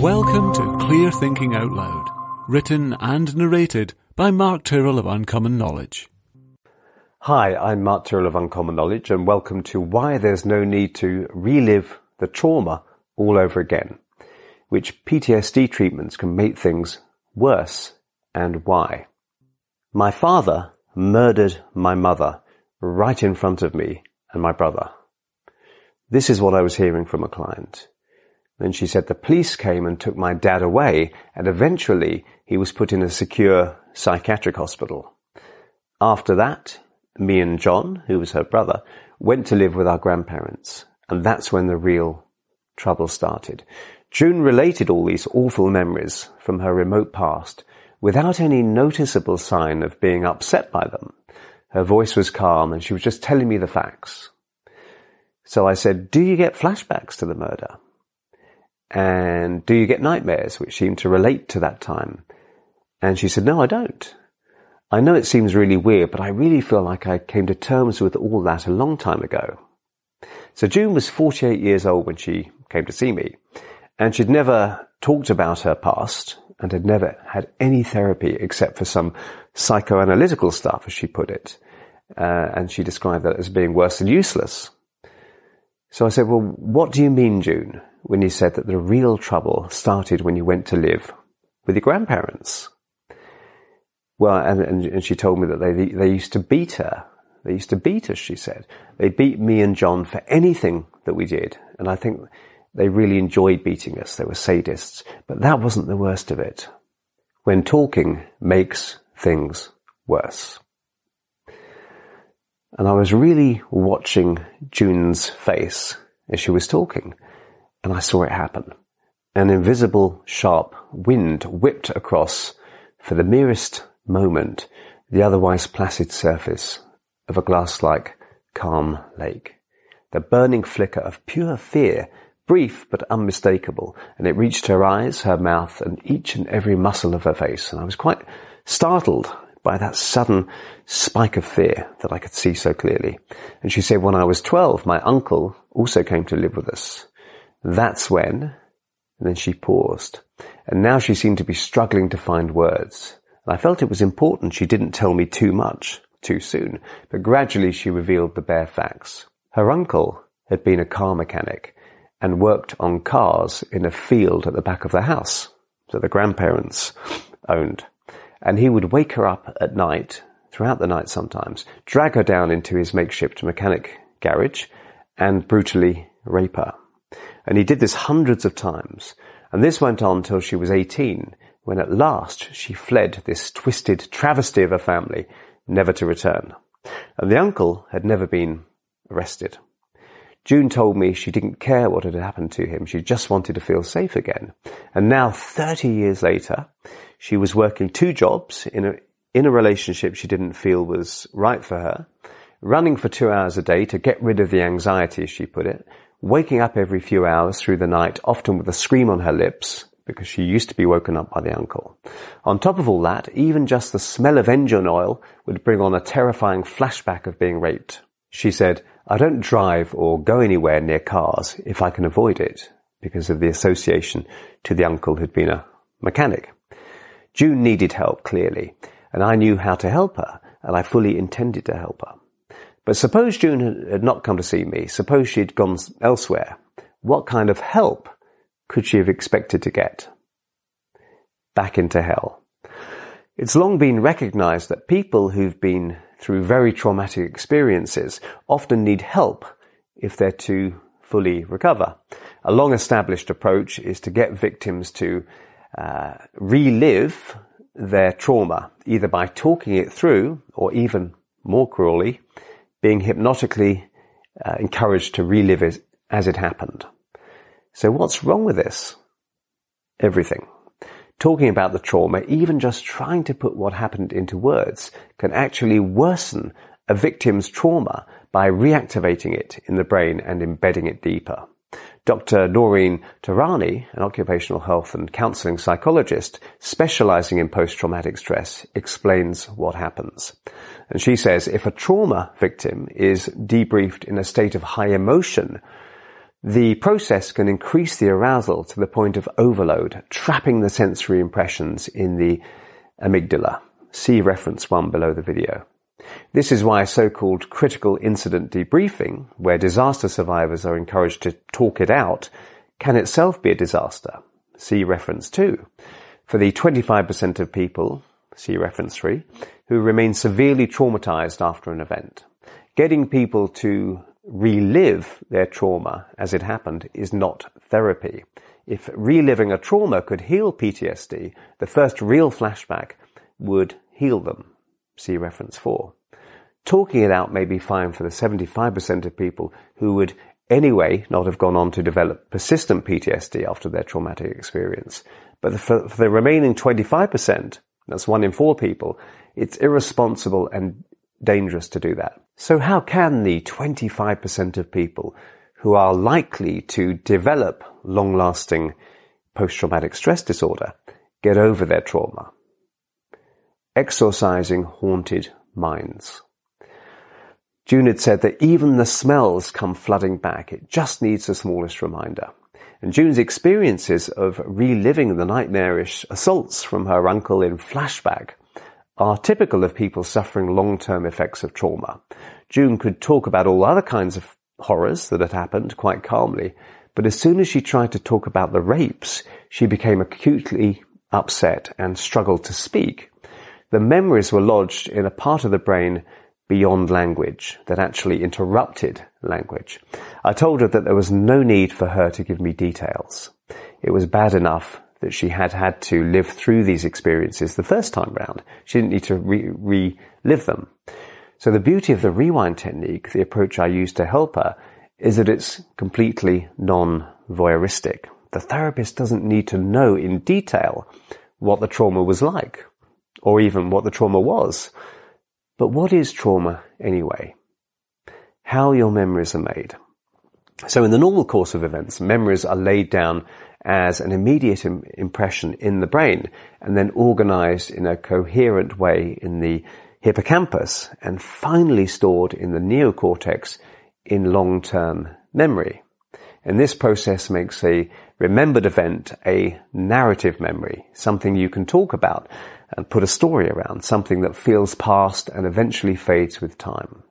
Welcome to Clear Thinking Out Loud, written and narrated by Mark Tyrrell of Uncommon Knowledge. Hi, I'm Mark Tyrrell of Uncommon Knowledge and welcome to Why There's No Need to Relive the Trauma All Over Again, which PTSD treatments can make things worse and why. My father murdered my mother right in front of me and my brother. This is what I was hearing from a client. Then she said the police came and took my dad away and eventually he was put in a secure psychiatric hospital. After that, me and John, who was her brother, went to live with our grandparents and that's when the real trouble started. June related all these awful memories from her remote past without any noticeable sign of being upset by them. Her voice was calm and she was just telling me the facts. So I said, do you get flashbacks to the murder? And do you get nightmares which seem to relate to that time? And she said, no, I don't. I know it seems really weird, but I really feel like I came to terms with all that a long time ago. So June was 48 years old when she came to see me, and she'd never talked about her past and had never had any therapy except for some psychoanalytical stuff, as she put it. Uh, and she described that as being worse than useless. So I said, well, what do you mean, June? When you said that the real trouble started when you went to live with your grandparents. Well, and, and, and she told me that they, they used to beat her. They used to beat us, she said. They beat me and John for anything that we did. And I think they really enjoyed beating us. They were sadists. But that wasn't the worst of it. When talking makes things worse. And I was really watching June's face as she was talking and I saw it happen. An invisible, sharp wind whipped across, for the merest moment, the otherwise placid surface of a glass-like, calm lake. The burning flicker of pure fear, brief but unmistakable, and it reached her eyes, her mouth, and each and every muscle of her face, and I was quite startled by that sudden spike of fear that I could see so clearly. And she said, when I was 12, my uncle also came to live with us. That's when, and then she paused, and now she seemed to be struggling to find words. And I felt it was important she didn't tell me too much, too soon, but gradually she revealed the bare facts. Her uncle had been a car mechanic and worked on cars in a field at the back of the house that the grandparents owned. And he would wake her up at night, throughout the night sometimes, drag her down into his makeshift mechanic garage and brutally rape her. And he did this hundreds of times. And this went on till she was 18, when at last she fled this twisted travesty of a family, never to return. And the uncle had never been arrested. June told me she didn't care what had happened to him. She just wanted to feel safe again. And now, 30 years later, she was working two jobs in a, in a relationship she didn't feel was right for her, running for two hours a day to get rid of the anxiety, she put it, waking up every few hours through the night, often with a scream on her lips, because she used to be woken up by the uncle. On top of all that, even just the smell of engine oil would bring on a terrifying flashback of being raped. She said, I don't drive or go anywhere near cars if I can avoid it, because of the association to the uncle who'd been a mechanic. June needed help, clearly, and I knew how to help her, and I fully intended to help her. But suppose June had not come to see me, suppose she'd gone elsewhere, what kind of help could she have expected to get? Back into hell. It's long been recognized that people who've been through very traumatic experiences often need help if they're to fully recover. A long established approach is to get victims to uh, relive their trauma, either by talking it through or even more cruelly, being hypnotically uh, encouraged to relive it as it happened. So what's wrong with this? Everything. Talking about the trauma, even just trying to put what happened into words, can actually worsen a victim's trauma by reactivating it in the brain and embedding it deeper. Dr. Noreen Tehrani, an occupational health and counseling psychologist specializing in post-traumatic stress, explains what happens. And she says if a trauma victim is debriefed in a state of high emotion, The process can increase the arousal to the point of overload, trapping the sensory impressions in the amygdala. See reference 1 below the video. This is why so-called critical incident debriefing, where disaster survivors are encouraged to talk it out, can itself be a disaster. See reference 2. For the 25% of people, see reference 3, who remain severely traumatized after an event. Getting people to relive their trauma as it happened is not therapy. If reliving a trauma could heal PTSD, the first real flashback would heal them. See reference 4. Talking it out may be fine for the 75% of people who would anyway not have gone on to develop persistent PTSD after their traumatic experience. But for, for the remaining 25%, that's one in four people, it's irresponsible and dangerous to do that. So how can the 25% of people who are likely to develop long-lasting post-traumatic stress disorder get over their trauma? Exorcising haunted minds. June had said that even the smells come flooding back. It just needs the smallest reminder. And June's experiences of reliving the nightmarish assaults from her uncle in flashback are typical of people suffering long-term effects of trauma. June could talk about all other kinds of horrors that had happened quite calmly, but as soon as she tried to talk about the rapes, she became acutely upset and struggled to speak. The memories were lodged in a part of the brain beyond language that actually interrupted language. I told her that there was no need for her to give me details. It was bad enough that she had had to live through these experiences the first time round. She didn't need to re- relive them. So the beauty of the rewind technique, the approach I use to help her, is that it's completely non-voyeuristic. The therapist doesn't need to know in detail what the trauma was like, or even what the trauma was. But what is trauma anyway? How your memories are made. So in the normal course of events, memories are laid down as an immediate Im- impression in the brain and then organized in a coherent way in the hippocampus and finally stored in the neocortex in long-term memory. And this process makes a remembered event a narrative memory, something you can talk about and put a story around, something that feels past and eventually fades with time.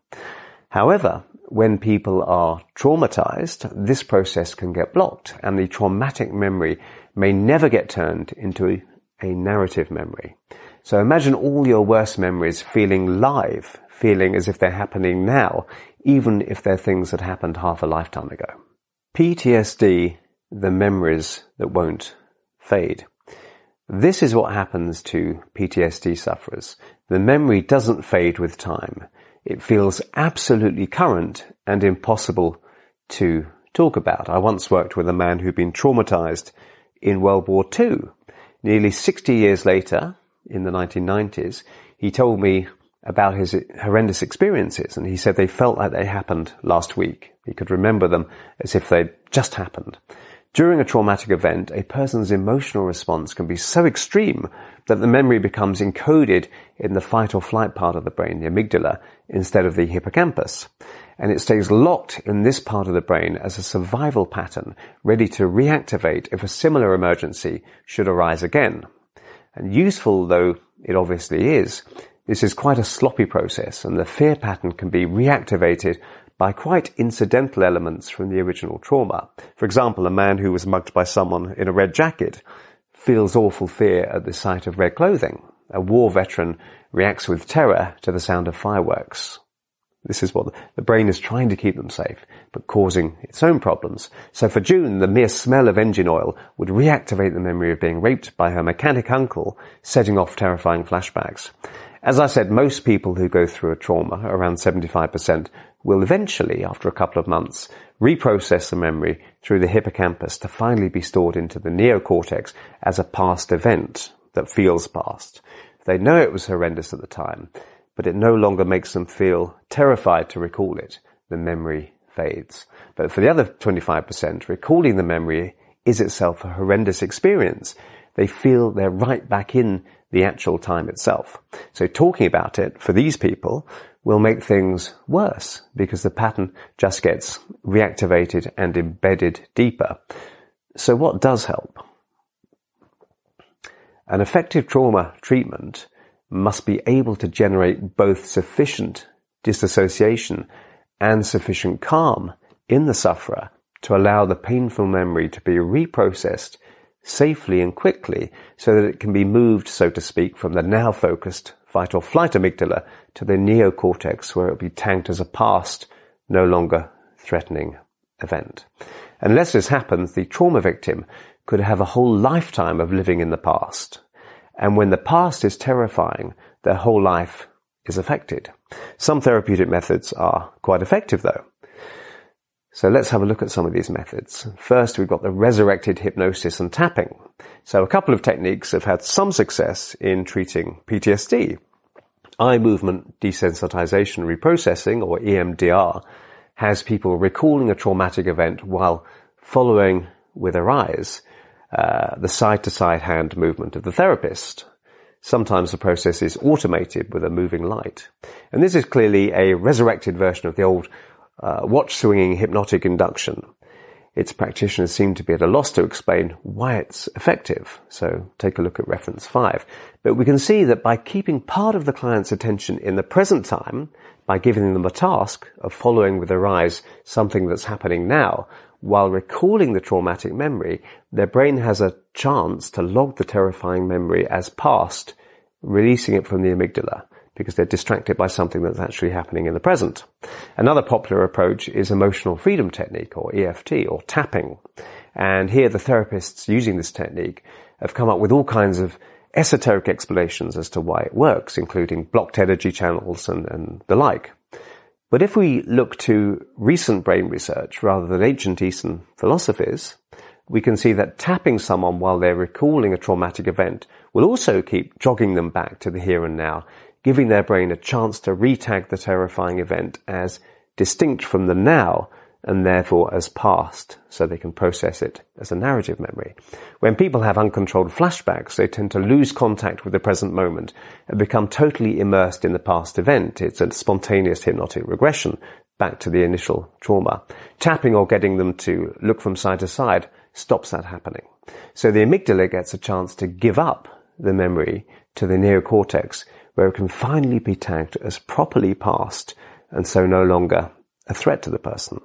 However, when people are traumatized, this process can get blocked and the traumatic memory may never get turned into a, a narrative memory. So imagine all your worst memories feeling live, feeling as if they're happening now, even if they're things that happened half a lifetime ago. PTSD, the memories that won't fade. This is what happens to PTSD sufferers. The memory doesn't fade with time. It feels absolutely current and impossible to talk about. I once worked with a man who'd been traumatized in World War II. Nearly 60 years later, in the 1990s, he told me about his horrendous experiences and he said they felt like they happened last week. He could remember them as if they'd just happened. During a traumatic event, a person's emotional response can be so extreme that the memory becomes encoded in the fight or flight part of the brain, the amygdala, instead of the hippocampus. And it stays locked in this part of the brain as a survival pattern, ready to reactivate if a similar emergency should arise again. And useful though it obviously is, this is quite a sloppy process and the fear pattern can be reactivated by quite incidental elements from the original trauma. For example, a man who was mugged by someone in a red jacket feels awful fear at the sight of red clothing. A war veteran reacts with terror to the sound of fireworks. This is what the brain is trying to keep them safe, but causing its own problems. So for June, the mere smell of engine oil would reactivate the memory of being raped by her mechanic uncle, setting off terrifying flashbacks. As I said, most people who go through a trauma, around 75%, will eventually, after a couple of months, reprocess the memory through the hippocampus to finally be stored into the neocortex as a past event that feels past. They know it was horrendous at the time, but it no longer makes them feel terrified to recall it. The memory fades. But for the other 25%, recalling the memory is itself a horrendous experience. they feel they're right back in the actual time itself. So talking about it for these people will make things worse because the pattern just gets reactivated and embedded deeper. So what does help? An effective trauma treatment must be able to generate both sufficient disassociation and sufficient calm in the sufferer to allow the painful memory to be reprocessed safely and quickly so that it can be moved, so to speak, from the now focused fight or flight amygdala to the neocortex where it will be tagged as a past, no longer threatening event. Unless this happens, the trauma victim could have a whole lifetime of living in the past. And when the past is terrifying, their whole life is affected. Some therapeutic methods are quite effective though. So let's have a look at some of these methods. First, we've got the resurrected hypnosis and tapping. So a couple of techniques have had some success in treating PTSD. Eye movement desensitization reprocessing, or EMDR, has people recalling a traumatic event while following with their eyes uh, the side-to-side hand movement of the therapist. Sometimes the process is automated with a moving light. And this is clearly a resurrected version of the old uh, watch swinging hypnotic induction. Its practitioners seem to be at a loss to explain why it's effective. So take a look at reference 5. But we can see that by keeping part of the client's attention in the present time, by giving them a task of following with their eyes something that's happening now, while recalling the traumatic memory, their brain has a chance to log the terrifying memory as past, releasing it from the amygdala because they're distracted by something that's actually happening in the present. Another popular approach is emotional freedom technique or EFT or tapping. And here the therapists using this technique have come up with all kinds of esoteric explanations as to why it works, including blocked energy channels and, and the like. But if we look to recent brain research rather than ancient Eastern philosophies, we can see that tapping someone while they're recalling a traumatic event will also keep jogging them back to the here and now giving their brain a chance to retag the terrifying event as distinct from the now and therefore as past, so they can process it as a narrative memory. When people have uncontrolled flashbacks, they tend to lose contact with the present moment and become totally immersed in the past event. It's a spontaneous hypnotic regression back to the initial trauma. Tapping or getting them to look from side to side stops that happening. So the amygdala gets a chance to give up the memory to the neocortex where it can finally be tagged as properly past and so no longer a threat to the person.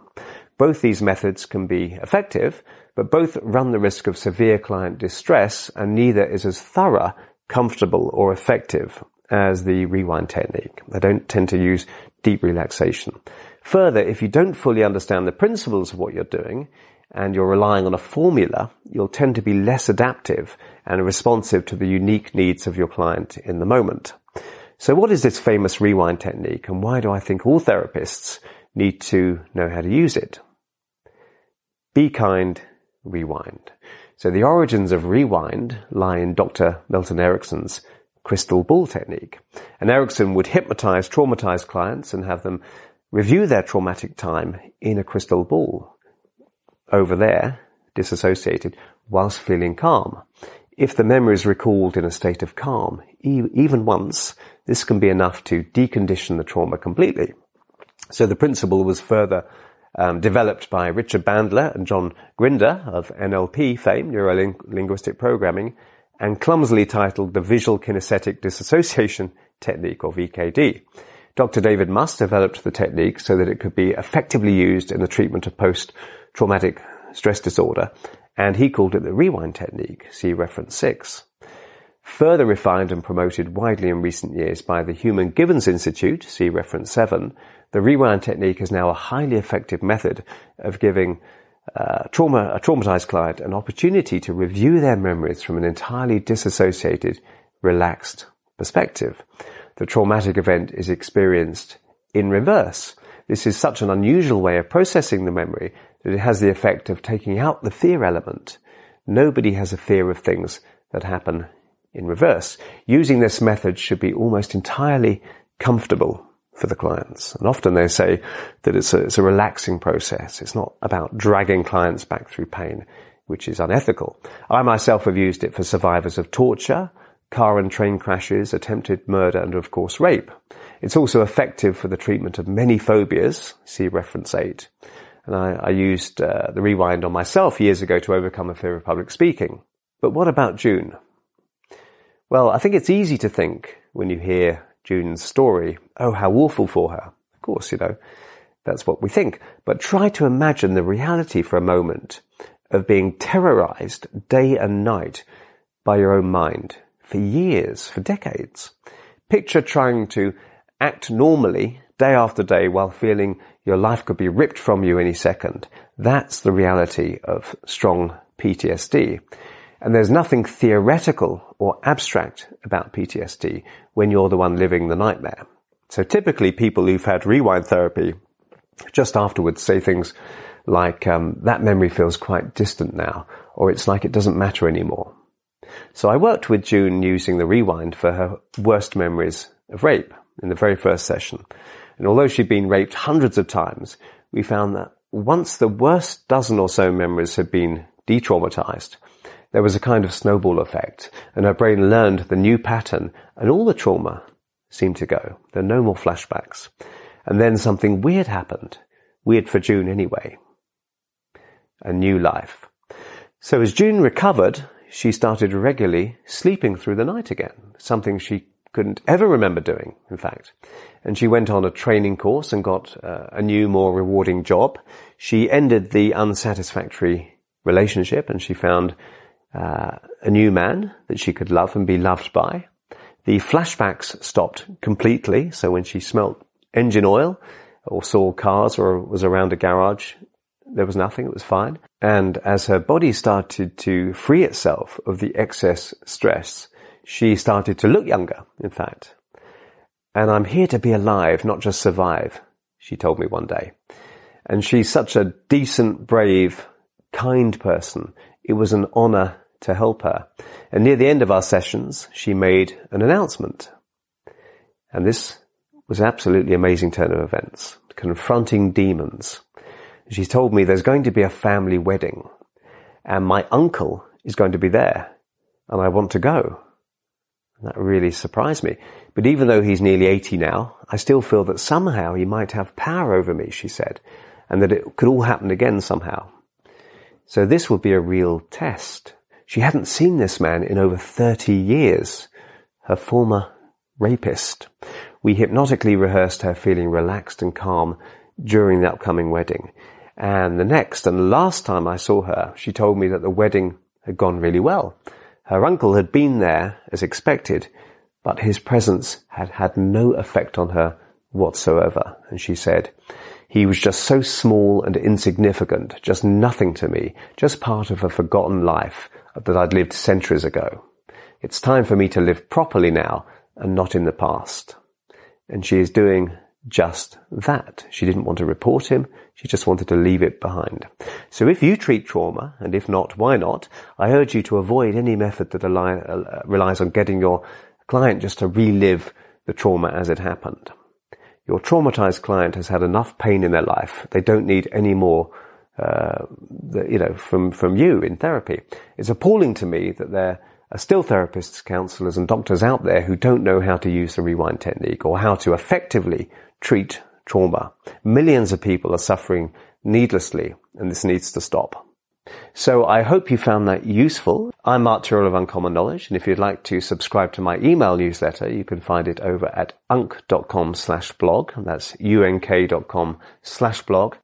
Both these methods can be effective, but both run the risk of severe client distress and neither is as thorough, comfortable or effective as the rewind technique. They don't tend to use deep relaxation. Further, if you don't fully understand the principles of what you're doing and you're relying on a formula, you'll tend to be less adaptive and responsive to the unique needs of your client in the moment. So what is this famous rewind technique and why do I think all therapists need to know how to use it? Be kind, rewind. So the origins of rewind lie in Dr. Milton Erickson's crystal ball technique. And Erickson would hypnotize traumatized clients and have them review their traumatic time in a crystal ball over there, disassociated, whilst feeling calm. If the memory is recalled in a state of calm, even once, this can be enough to decondition the trauma completely. So the principle was further um, developed by Richard Bandler and John Grinder of NLP fame, Neuro-Linguistic Programming, and clumsily titled the Visual Kinesthetic Disassociation Technique, or VKD. Dr. David Muss developed the technique so that it could be effectively used in the treatment of post-traumatic stress disorder, and he called it the rewind technique, see reference 6. Further refined and promoted widely in recent years by the Human Givens Institute, see reference 7, the rewind technique is now a highly effective method of giving uh, trauma, a traumatized client an opportunity to review their memories from an entirely disassociated, relaxed perspective. The traumatic event is experienced in reverse. This is such an unusual way of processing the memory that it has the effect of taking out the fear element. Nobody has a fear of things that happen in reverse. Using this method should be almost entirely comfortable for the clients. And often they say that it's a, it's a relaxing process. It's not about dragging clients back through pain. which is unethical. I myself have used it for survivors of torture, car and train crashes, attempted murder, and of course rape. It's also effective for the treatment of many phobias, see reference 8. And I, I used uh, the rewind on myself years ago to overcome a fear of public speaking. But what about June? Well, I think it's easy to think when you hear June's story, oh, how awful for her. Of course, you know, that's what we think. But try to imagine the reality for a moment of being terrorized day and night by your own mind for years, for decades. Picture trying to act normally day after day while feeling your life could be ripped from you any second. That's the reality of strong PTSD. And there's nothing theoretical or abstract about PTSD when you're the one living the nightmare. So typically people who've had rewind therapy just afterwards say things like, um, that memory feels quite distant now, or it's like it doesn't matter anymore. So I worked with June using the rewind for her worst memories of rape in the very first session. And although she'd been raped hundreds of times, we found that once the worst dozen or so memories had been de-traumatized, there was a kind of snowball effect and her brain learned the new pattern and all the trauma seemed to go. There were no more flashbacks. And then something weird happened. Weird for June anyway. A new life. So as June recovered, she started regularly sleeping through the night again, something she couldn't ever remember doing, in fact. And she went on a training course and got uh, a new, more rewarding job. She ended the unsatisfactory relationship and she found uh, a new man that she could love and be loved by. The flashbacks stopped completely. So when she smelt engine oil or saw cars or was around a garage, there was nothing. It was fine. And as her body started to free itself of the excess stress, she started to look younger, in fact. And I'm here to be alive, not just survive, she told me one day. And she's such a decent, brave, kind person. It was an honor to help her. And near the end of our sessions, she made an announcement. And this was an absolutely amazing turn of events, confronting demons. She told me there's going to be a family wedding and my uncle is going to be there and I want to go. That really surprised me. But even though he's nearly 80 now, I still feel that somehow he might have power over me, she said, and that it could all happen again somehow. So this would be a real test. She hadn't seen this man in over 30 years, her former rapist. We hypnotically rehearsed her feeling relaxed and calm during the upcoming wedding. And the next and last time I saw her, she told me that the wedding had gone really well. Her uncle had been there as expected, but his presence had had no effect on her whatsoever. And she said, he was just so small and insignificant, just nothing to me, just part of a forgotten life that I'd lived centuries ago. It's time for me to live properly now and not in the past. And she is doing just that. She didn't want to report him. She just wanted to leave it behind. So if you treat trauma, and if not, why not? I urge you to avoid any method that uh, relies on getting your client just to relive the trauma as it happened. Your traumatized client has had enough pain in their life. They don't need any more, uh, you know, from, from you in therapy. It's appalling to me that there are still therapists, counselors and doctors out there who don't know how to use the rewind technique or how to effectively treat trauma. Millions of people are suffering needlessly and this needs to stop. So I hope you found that useful. I'm Mark Tyrrell of Uncommon Knowledge, and if you'd like to subscribe to my email newsletter, you can find it over at unk.com slash blog. That's unk.com slash blog.